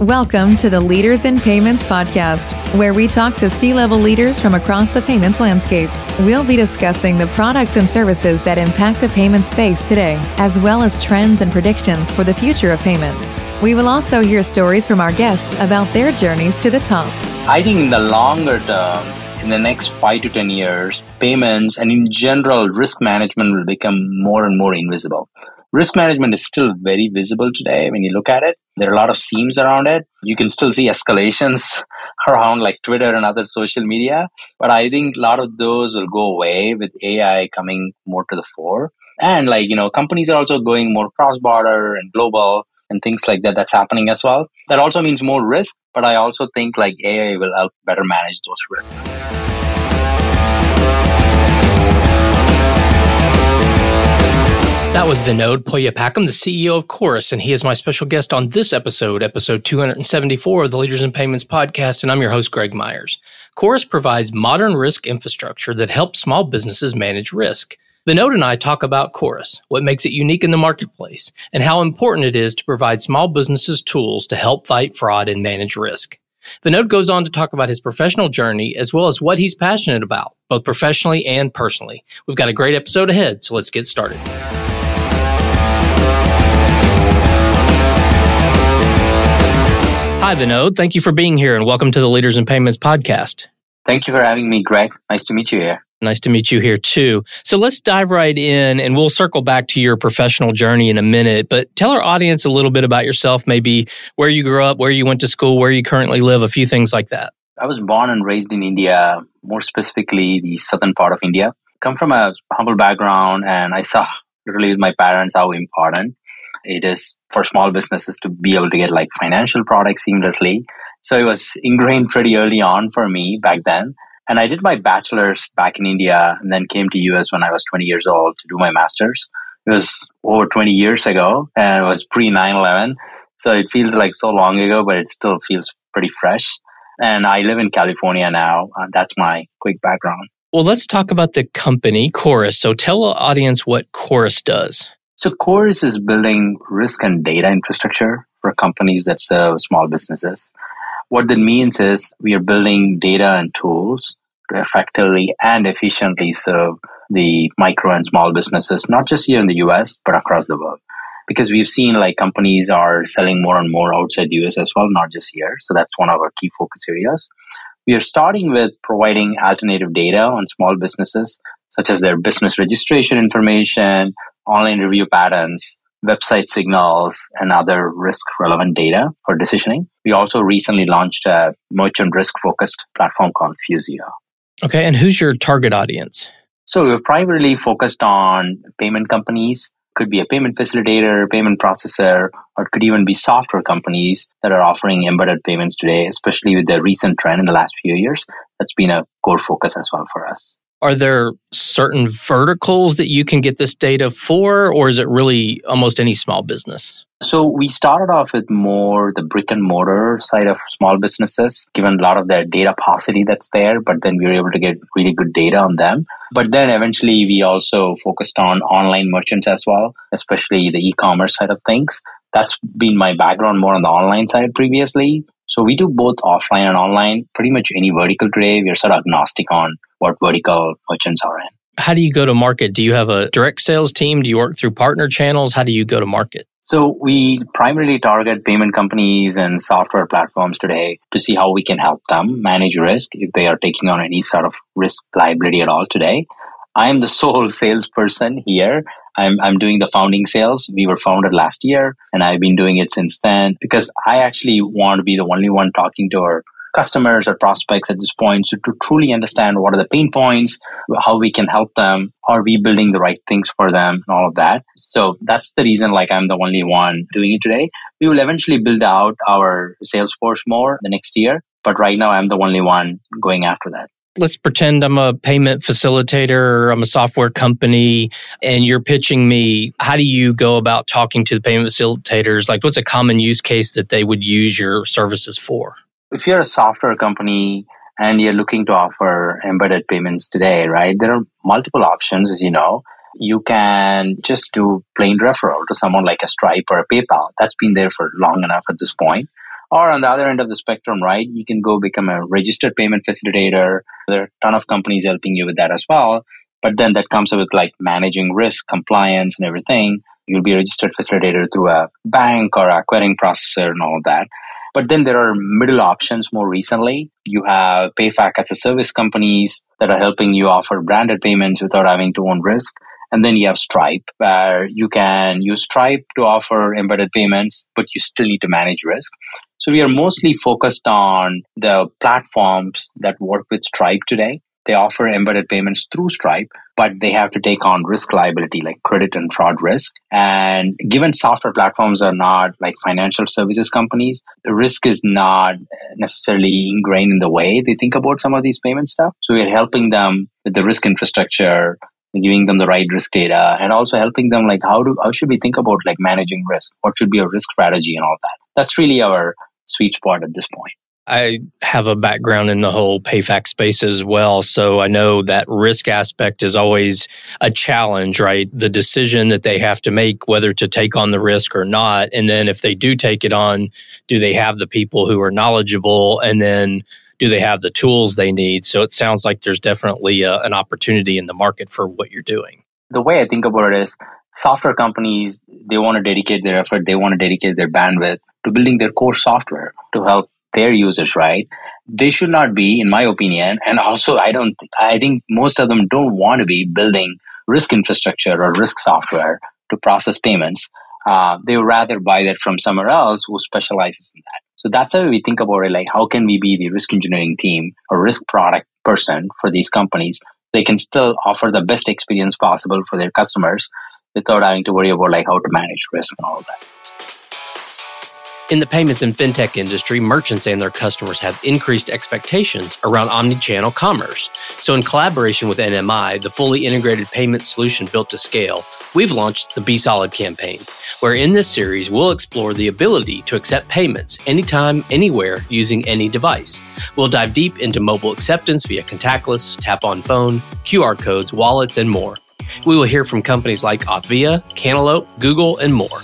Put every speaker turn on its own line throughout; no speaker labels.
Welcome to the Leaders in Payments podcast, where we talk to C level leaders from across the payments landscape. We'll be discussing the products and services that impact the payment space today, as well as trends and predictions for the future of payments. We will also hear stories from our guests about their journeys to the top.
I think in the longer term, in the next five to 10 years, payments and in general risk management will become more and more invisible. Risk management is still very visible today when you look at it. There are a lot of seams around it. You can still see escalations around like Twitter and other social media. But I think a lot of those will go away with AI coming more to the fore. And like, you know, companies are also going more cross border and global and things like that. That's happening as well. That also means more risk. But I also think like AI will help better manage those risks.
That was Vinodh Poyyapakkam, the CEO of Coris, and he is my special guest on this episode, episode 274 of the Leaders in Payments podcast, and I'm your host, Greg Myers. Coris provides modern risk infrastructure that helps small businesses manage risk. Vinodh and I talk about Coris, what makes it unique in the marketplace, and how important it is to provide small businesses tools to help fight fraud and manage risk. Vinodh goes on to talk about his professional journey as well as what he's passionate about, both professionally and personally. We've got a great episode ahead, so let's get started. Hi, Vinodh. Thank you for being here and welcome to the Leaders in Payments podcast.
Thank you for having me, Greg. Nice to meet you here.
Nice to meet you here too. So let's dive right in and we'll circle back to your professional journey in a minute, but tell our audience a little bit about yourself, maybe where you grew up, where you went to school, where you currently live, a few things like that.
I was born and raised in India, more specifically the southern part of India. Come from a humble background and I saw literally with my parents how important it is for small businesses to be able to get like financial products seamlessly. So it was ingrained pretty early on for me back then. And I did my bachelor's back in India and then came to US when I was 20 years old to do my master's. It was over 20 years ago and it was pre 9-11. So it feels like so long ago, but it still feels pretty fresh. And I live in California now. Uh, that's my quick background.
Well, let's talk about the company Coris. So tell the audience what Coris does.
So Coris is building risk and data infrastructure for companies that serve small businesses. What that means is we are building data and tools to effectively and efficiently serve the micro and small businesses, not just here in the US, but across the world. Because we've seen like companies are selling more and more outside the US as well, not just here. So that's one of our key focus areas. We are starting with providing alternative data on small businesses, such as their business registration information, online review patterns, website signals, and other risk relevant data for decisioning. We also recently launched a merchant risk focused platform called Fusio.
Okay, and who's your target audience?
So we're primarily focused on payment companies, could be a payment facilitator, payment processor, or it could even be software companies that are offering embedded payments today, especially with the recent trend in the last few years. That's been a core focus as well for us.
Are there certain verticals that you can get this data for, or is it really almost any small business?
So we started off with more the brick and mortar side of small businesses, given a lot of their data paucity that's there, but then we were able to get really good data on them. But then eventually we also focused on online merchants as well, especially the e-commerce side of things. That's been my background more on the online side previously. So we do both offline and online, pretty much any vertical today. We're sort of agnostic on what vertical merchants are in.
How do you go to market? Do you have a direct sales team? Do you work through partner channels? How do you go to market?
So we primarily target payment companies and software platforms today to see how we can help them manage risk if they are taking on any sort of risk liability at all today. I am the sole salesperson here. I'm, I'm doing the founding sales. We were founded last year and I've been doing it since then because I actually want to be the only one talking to our customers or prospects at this point. So to truly understand what are the pain points, how we can help them, are we building the right things for them and all of that. So that's the reason like I'm the only one doing it today. We will eventually build out our sales force more the next year. But right now I'm the only one going after that
let's pretend I'm a payment facilitator, or I'm a software company, and you're pitching me. How do you go about talking to the payment facilitators? Like, what's a common use case that they would use your services for?
If you're a software company and you're looking to offer embedded payments today, right, there are multiple options, as you know. You can just do plain referral to someone like a Stripe or a PayPal. That's been there for long enough at this point. Or on the other end of the spectrum, right, you can go become a registered payment facilitator. There are a ton of companies helping you with that as well. But then that comes with like managing risk, compliance, and everything. You'll be a registered facilitator through a bank or a acquiring processor and all that. But then there are middle options more recently. You have PayFac as a service companies that are helping you offer branded payments without having to own risk. And then you have Stripe, where you can use Stripe to offer embedded payments, but you still need to manage risk. So we are mostly focused on the platforms that work with Stripe today. They offer embedded payments through Stripe, but they have to take on risk liability like credit and fraud risk. And given software platforms are not like financial services companies, the risk is not necessarily ingrained in the way they think about some of these payment stuff. So we're helping them with the risk infrastructure, giving them the right risk data and also helping them like how do how should we think about like managing risk what should be a risk strategy and all that that's really our sweet spot at this point
I have a background in the whole PayFac space as well. So I know that risk aspect is always a challenge, right? The decision that they have to make, whether to take on the risk or not. And then if they do take it on, do they have the people who are knowledgeable? And then do they have the tools they need? So it sounds like there's definitely a, an opportunity in the market for what you're doing.
The way I think about it is software companies, they want to dedicate their effort, they want to dedicate their bandwidth to building their core software to help their users, right? They should not be, in my opinion, and also I don't, I think most of them don't want to be building risk infrastructure or risk software to process payments. Uh, they would rather buy that from somewhere else who specializes in that. So that's how we think about it. Like, how can we be the risk engineering team or risk product person for these companies? They can still offer the best experience possible for their customers without having to worry about like how to manage risk and all of that.
In the payments and fintech industry, merchants and their customers have increased expectations around omni-channel commerce. So in collaboration with NMI, the fully integrated payment solution built to scale, we've launched the Be Solid campaign, where in this series we'll explore the ability to accept payments anytime, anywhere using any device. We'll dive deep into mobile acceptance via contactless, tap on phone, QR codes, wallets, and more. We will hear from companies like Authvia, Cantaloupe, Google, and more.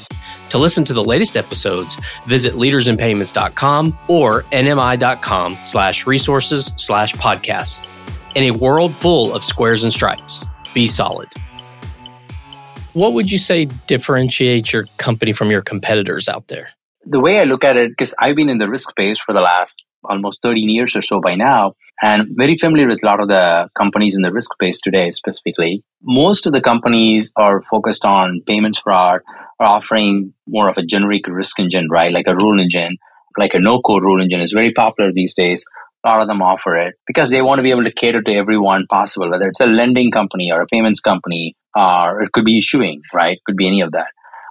To listen to the latest episodes, visit leadersinpayments.com or nmi.com slash resources slash podcasts. In a world full of squares and stripes, be solid. What would you say differentiates your company from your competitors out there?
The way I look at it, because I've been in the risk space for the last almost 13 years or so by now, and very familiar with a lot of the companies in the risk space today specifically. Most of the companies are focused on payments fraud are offering more of a generic risk engine, right? Like a rule engine, like a no code rule engine is very popular these days. A lot of them offer it because they want to be able to cater to everyone possible, whether it's a lending company or a payments company, uh, or it could be issuing, right? It could be any of that.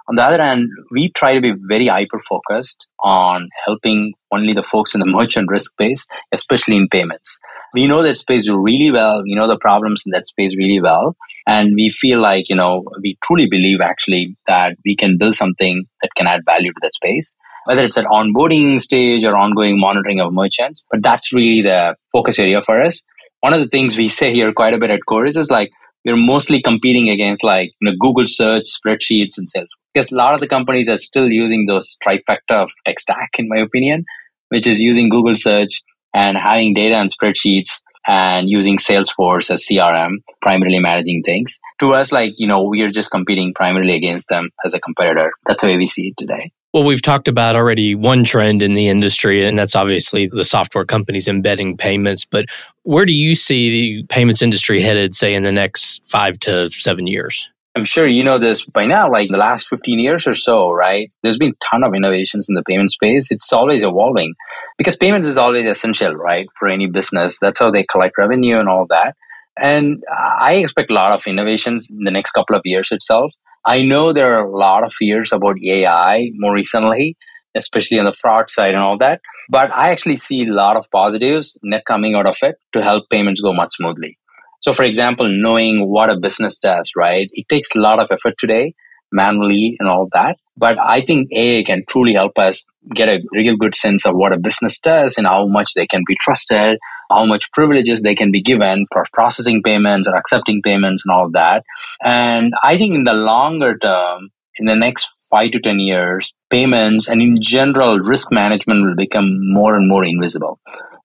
On the other hand, we try to be very hyper focused on helping only the folks in the merchant risk space, especially in payments. We know that space really well. We know the problems in that space really well. And we feel like, you know, we truly believe actually that we can build something that can add value to that space, whether it's at onboarding stage or ongoing monitoring of merchants. But that's really the focus area for us. One of the things we say here quite a bit at Coris is like, we're mostly competing against like you know, Google search, spreadsheets, and Salesforce. Because a lot of the companies are still using those trifecta of tech stack, in my opinion, which is using Google search and having data and spreadsheets and using Salesforce as CRM, primarily managing things. To us, like, you know, we are just competing primarily against them as a competitor. That's the way we see it today.
Well, we've talked about already one trend in the industry, and that's obviously the software companies embedding payments. But where do you see the payments industry headed, say, in the next five to seven years?
I'm sure you know this by now, like the last 15 years or so, right? There's been a ton of innovations in the payment space. It's always evolving because payments is always essential, right? For any business. That's how they collect revenue and all that. And I expect a lot of innovations in the next couple of years itself. I know there are a lot of fears about AI more recently, especially on the fraud side and all that. But I actually see a lot of positives net coming out of it to help payments go much smoothly. So, for example, knowing what a business does, right? It takes a lot of effort today, manually and all that. But I think AI can truly help us get a real good sense of what a business does and how much they can be trusted, how much privileges they can be given for processing payments or accepting payments and all that. And I think in the longer term, in the next five to 10 years, payments and in general, risk management will become more and more invisible.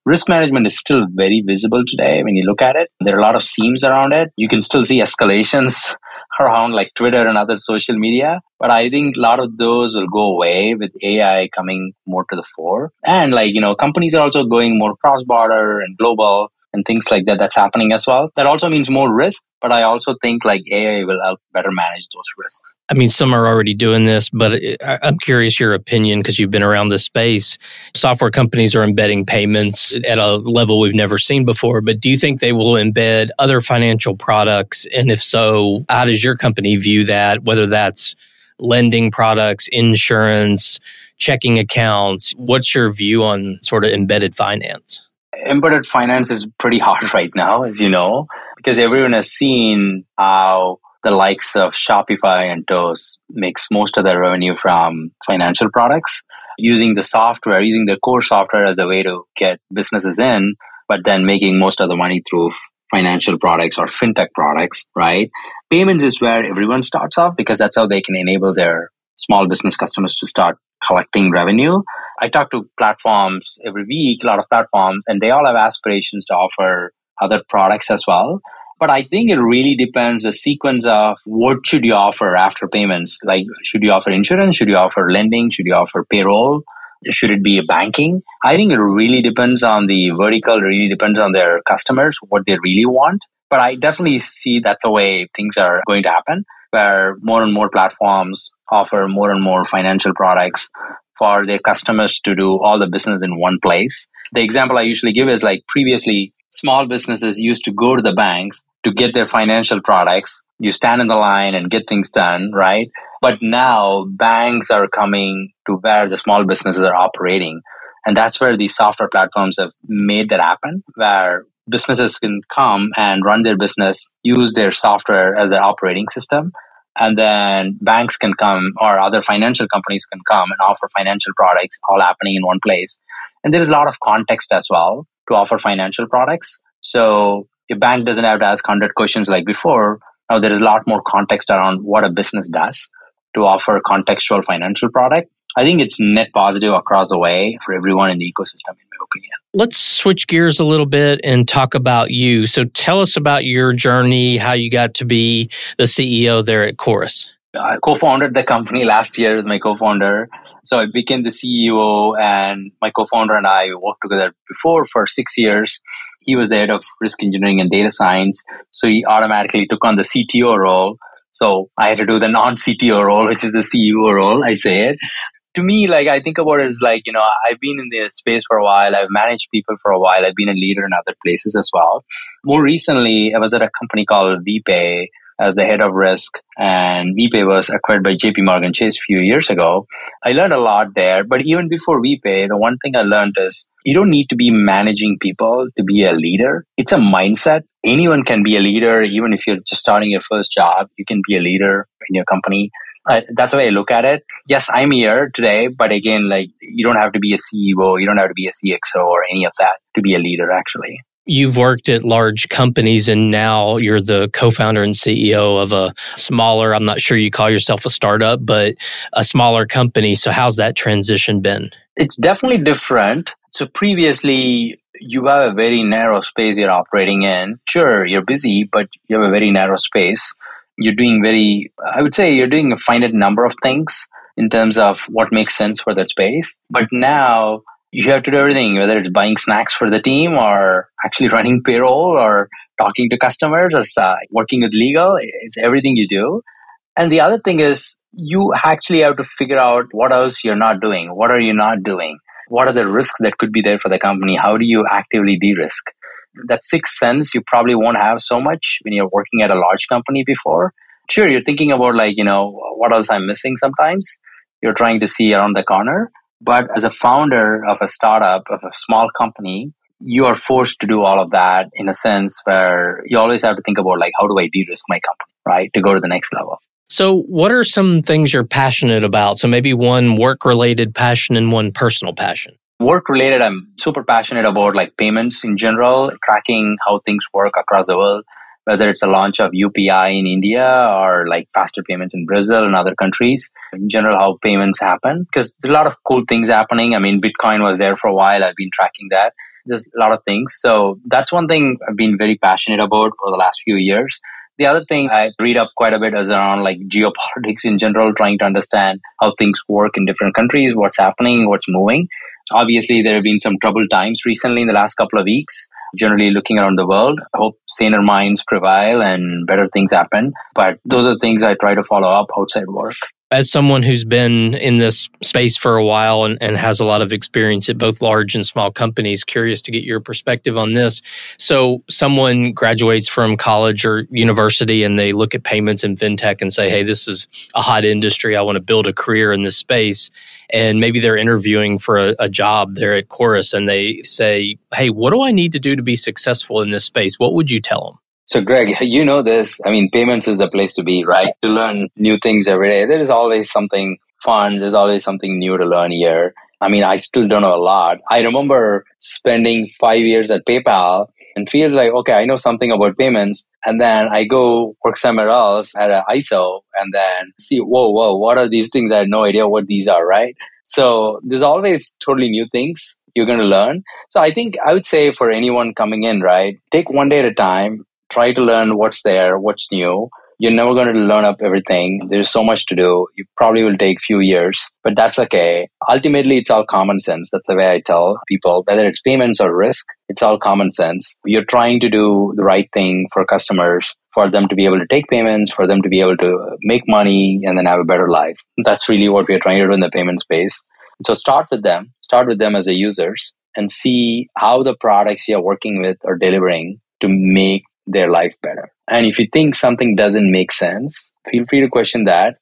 Risk management is still very visible today when you look at it. There are a lot of seams around it. You can still see escalations around like Twitter and other social media. But I think a lot of those will go away with AI coming more to the fore. And like, you know, companies are also going more cross border and global and things like that that's happening as well. That also means more risk, but I also think like AI will help better manage those risks.
I mean, some are already doing this, but I'm curious your opinion because you've been around this space. Software companies are embedding payments at a level we've never seen before, but do you think they will embed other financial products? And if so, how does your company view that, whether that's lending products, insurance, checking accounts? What's your view on sort of embedded finance?
Embedded finance is pretty hard right now, as you know, because everyone has seen how the likes of Shopify and Toast makes most of their revenue from financial products using the software, using the core software as a way to get businesses in, but then making most of the money through financial products or fintech products, right? Payments is where everyone starts off because that's how they can enable their small business customers to start collecting revenue. I talk to platforms every week, a lot of platforms, and they all have aspirations to offer other products as well. But I think it really depends the sequence of what should you offer after payments. Like, should you offer insurance? Should you offer lending? Should you offer payroll? Should it be a banking? I think it really depends on the vertical, really depends on their customers, what they really want. But I definitely see that's the way things are going to happen, where more and more platforms offer more and more financial products for their customers to do all the business in one place. The example I usually give is like previously, small businesses used to go to the banks to get their financial products. You stand in the line and get things done, right? But now banks are coming to where the small businesses are operating. And that's where these software platforms have made that happen, where businesses can come and run their business, use their software as their operating system, and then banks can come or other financial companies can come and offer financial products all happening in one place. And there is a lot of context as well to offer financial products. So a bank doesn't have to ask 100 questions like before. Now there is a lot more context around what a business does to offer contextual financial product I think it's net positive across the way for everyone in the ecosystem, in my opinion.
Let's switch gears a little bit and talk about you. So tell us about your journey, how you got to be the CEO there at Coris.
I co founded the company last year with my co founder. So I became the CEO, and my co founder and I worked together before for six years. He was the head of risk engineering and data science. So he automatically took on the CTO role. So I had to do the non CTO role, which is the CEO role, I say it to me, like I think about it as like, you know, I've been in the space for a while. I've managed people for a while. I've been a leader in other places as well. More recently, I was at a company called WePay as the head of risk and WePay was acquired by JP Morgan Chase a few years ago. I learned a lot there, but even before WePay, the one thing I learned is you don't need to be managing people to be a leader. It's a mindset. Anyone can be a leader, even if you're just starting your first job, you can be a leader in your company. Uh, that's the way I look at it. Yes, I'm here today, but again, like you don't have to be a CEO, you don't have to be a CXO or any of that to be a leader, actually.
You've worked at large companies and now you're the co founder and CEO of a smaller, I'm not sure you call yourself a startup, but a smaller company. So, how's that transition been?
It's definitely different. So, previously, you have a very narrow space you're operating in. Sure, you're busy, but you have a very narrow space you're doing very, I would say you're doing a finite number of things in terms of what makes sense for that space. But now you have to do everything, whether it's buying snacks for the team or actually running payroll or talking to customers or uh, working with legal. It's everything you do. And the other thing is you actually have to figure out what else you're not doing. What are you not doing? What are the risks that could be there for the company? How do you actively de-risk? That sixth sense you probably won't have so much when you're working at a large company before. Sure, you're thinking about like, you know, what else I'm missing sometimes. You're trying to see around the corner. But as a founder of a startup, of a small company, you are forced to do all of that in a sense where you always have to think about like, how do I de-risk my company, right? To go to the next level.
So, what are some things you're passionate about? So, maybe one work related passion and one personal passion
work related i'm super passionate about like payments in general tracking how things work across the world whether it's a launch of UPI in India or like faster payments in Brazil and other countries. In general, how payments happen because there's a lot of cool things happening. I mean, Bitcoin was there for a while. I've been tracking that. Just a lot of things. So that's one thing I've been very passionate about for the last few years. The other thing I read up quite a bit is around like geopolitics in general, trying to understand how things work in different countries, what's happening, what's moving. Obviously, there have been some troubled times recently in the last couple of weeks generally looking around the world. I hope saner minds prevail and better things happen. But those are things I try to follow up outside work
as someone who's been in this space for a while and, and, has a lot of experience at both large and small companies, curious to get your perspective on this. So, someone graduates from college or university and they look at payments and fintech and say, Hey, this is a hot industry. I want to build a career in this space. And maybe they're interviewing for a, a job there at Coris and they say, Hey, what do I need to do to be successful in this space? What would you tell them?
So, Greg, you know this. I mean, payments is the place to be, right? To learn new things every day. There is always something fun. There's always something new to learn here. I mean, I still don't know a lot. I remember spending five years at PayPal and feel like, okay, I know something about payments. And then I go work somewhere else at an ISO and then see, whoa, whoa, what are these things? I had no idea what these are, right? So there's always totally new things you're going to learn. So I think I would say for anyone coming in, right, take one day at a time, try to learn what's there, what's new. You're never going to learn up everything. There's so much to do. You probably will take few years, but that's okay. Ultimately, it's all common sense. That's the way I tell people, whether it's payments or risk, it's all common sense. You're trying to do the right thing for customers, for them to be able to take payments, for them to be able to make money and then have a better life. That's really what we're trying to do in the payment space. So start with them, start with them as a users and see how the products you're working with are delivering to make their life better. And if you think something doesn't make sense, feel free to question that.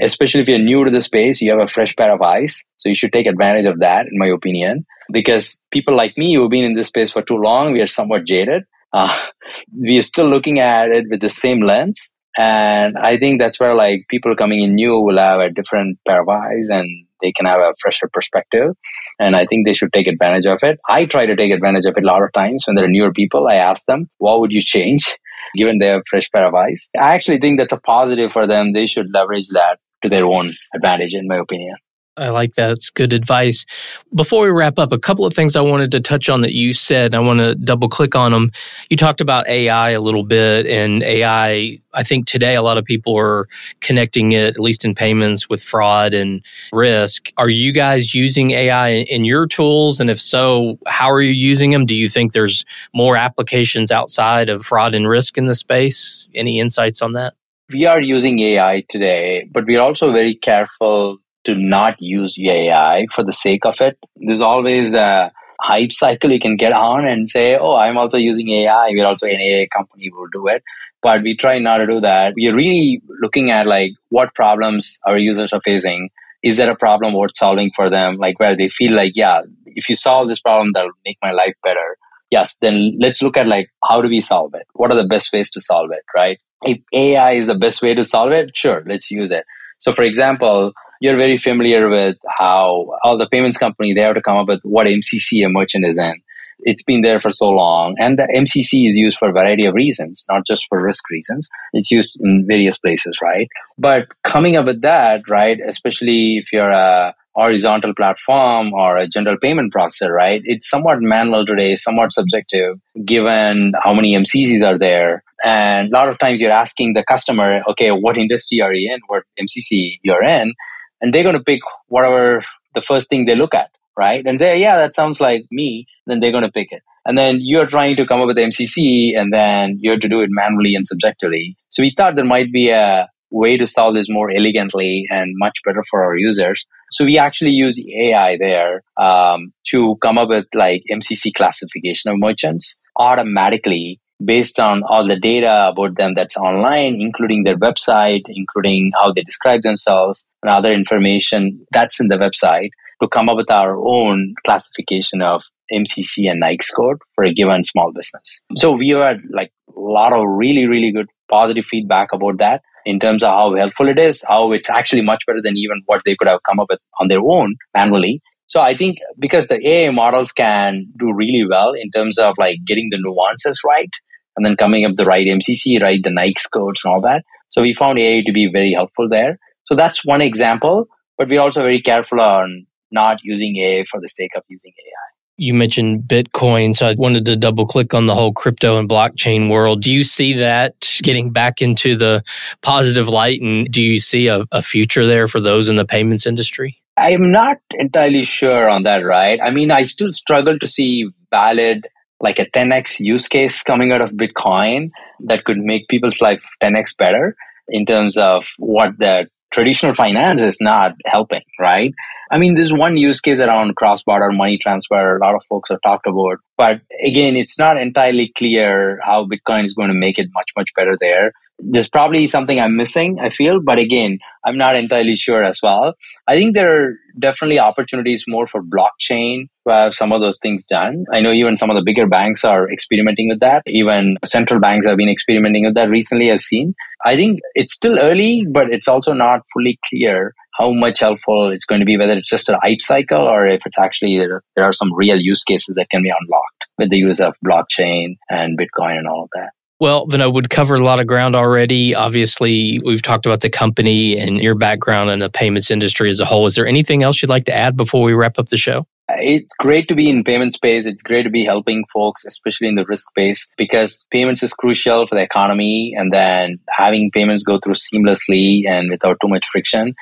Especially if you're new to the space, you have a fresh pair of eyes. So you should take advantage of that, in my opinion, because people like me who've been in this space for too long, we are somewhat jaded. Uh, we are still looking at it with the same lens. And I think that's where like people coming in new will have a different pair of eyes and they can have a fresher perspective. And I think they should take advantage of it. I try to take advantage of it a lot of times when there are newer people. I ask them, what would you change given their fresh pair of eyes? I actually think that's a positive for them. They should leverage that to their own advantage, in my opinion.
I like that. It's good advice. Before we wrap up, a couple of things I wanted to touch on that you said. I want to double click on them. You talked about AI a little bit, and AI, I think today a lot of people are connecting it, at least in payments, with fraud and risk. Are you guys using AI in your tools? And if so, how are you using them? Do you think there's more applications outside of fraud and risk in the space? Any insights on that?
We are using AI today, but we're also very careful to not use AI for the sake of it. There's always a hype cycle you can get on and say, oh, I'm also using AI. We're also an AI company we'll do it. But we try not to do that. We are really looking at like what problems our users are facing. Is there a problem worth solving for them? Like where they feel like, yeah, if you solve this problem, that'll make my life better. Yes, then let's look at like how do we solve it? What are the best ways to solve it, right? If AI is the best way to solve it, sure, let's use it. So for example, you're very familiar with how all the payments company they have to come up with what MCC a merchant is in. It's been there for so long, and the MCC is used for a variety of reasons, not just for risk reasons. It's used in various places, right? But coming up with that, right, especially if you're a horizontal platform or a general payment processor, right? It's somewhat manual today, somewhat subjective, given how many MCCs are there. And a lot of times you're asking the customer, okay, what industry are you in? What MCC you're in? And they're going to pick whatever the first thing they look at, right? And say, yeah, that sounds like me. Then they're going to pick it. And then you're trying to come up with MCC and then you have to do it manually and subjectively. So we thought there might be a way to solve this more elegantly and much better for our users. So we actually use AI there um, to come up with like MCC classification of merchants automatically based on all the data about them that's online, including their website, including how they describe themselves and other information that's in the website to come up with our own classification of MCC and NAICS code for a given small business. So we had like a lot of really, really good positive feedback about that in terms of how helpful it is, how it's actually much better than even what they could have come up with on their own manually. So I think because the AI models can do really well in terms of like getting the nuances right, and then coming up the right MCC, right, the NAICS codes and all that. So we found AI to be very helpful there. So that's one example, but we're also very careful on not using AI for the sake of using AI.
You mentioned Bitcoin, so I wanted to double click on the whole crypto and blockchain world. Do you see that getting back into the positive light? And do you see a, a future there for those in the payments industry?
I'm not entirely sure on that, right? I mean, I still struggle to see valid, like a 10x use case coming out of Bitcoin that could make people's life 10x better in terms of what the traditional finance is not helping, right? I mean, there's one use case around cross border money transfer, a lot of folks have talked about. But again, it's not entirely clear how Bitcoin is going to make it much, much better there there's probably something I'm missing, I feel, but again, I'm not entirely sure as well. I think there are definitely opportunities more for blockchain to have some of those things done. I know even some of the bigger banks are experimenting with that. Even central banks have been experimenting with that recently, I've seen. I think it's still early, but it's also not fully clear how much helpful it's going to be, whether it's just an hype cycle or if it's actually there, there are some real use cases that can be unlocked with the use of blockchain and Bitcoin and all of that.
Well, Vinodh would cover a lot of ground already. Obviously, we've talked about the company and your background in the payments industry as a whole. Is there anything else you'd like to add before we wrap up the show?
It's great to be in payment space. It's great to be helping folks, especially in the risk space, because payments is crucial for the economy. And then having payments go through seamlessly and without too much friction,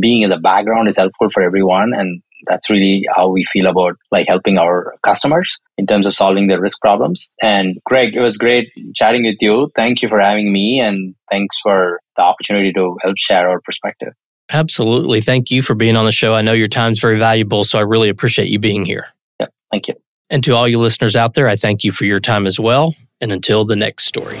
being in the background is helpful for everyone. And that's really how we feel about like helping our customers in terms of solving their risk problems. And Greg, it was great chatting with you. Thank you for having me and thanks for the opportunity to help share our perspective.
Absolutely. Thank you for being on the show. I know your time's very valuable, so I really appreciate you being here.
Yeah, thank you.
And to all you listeners out there, I thank you for your time as well. And until the next story.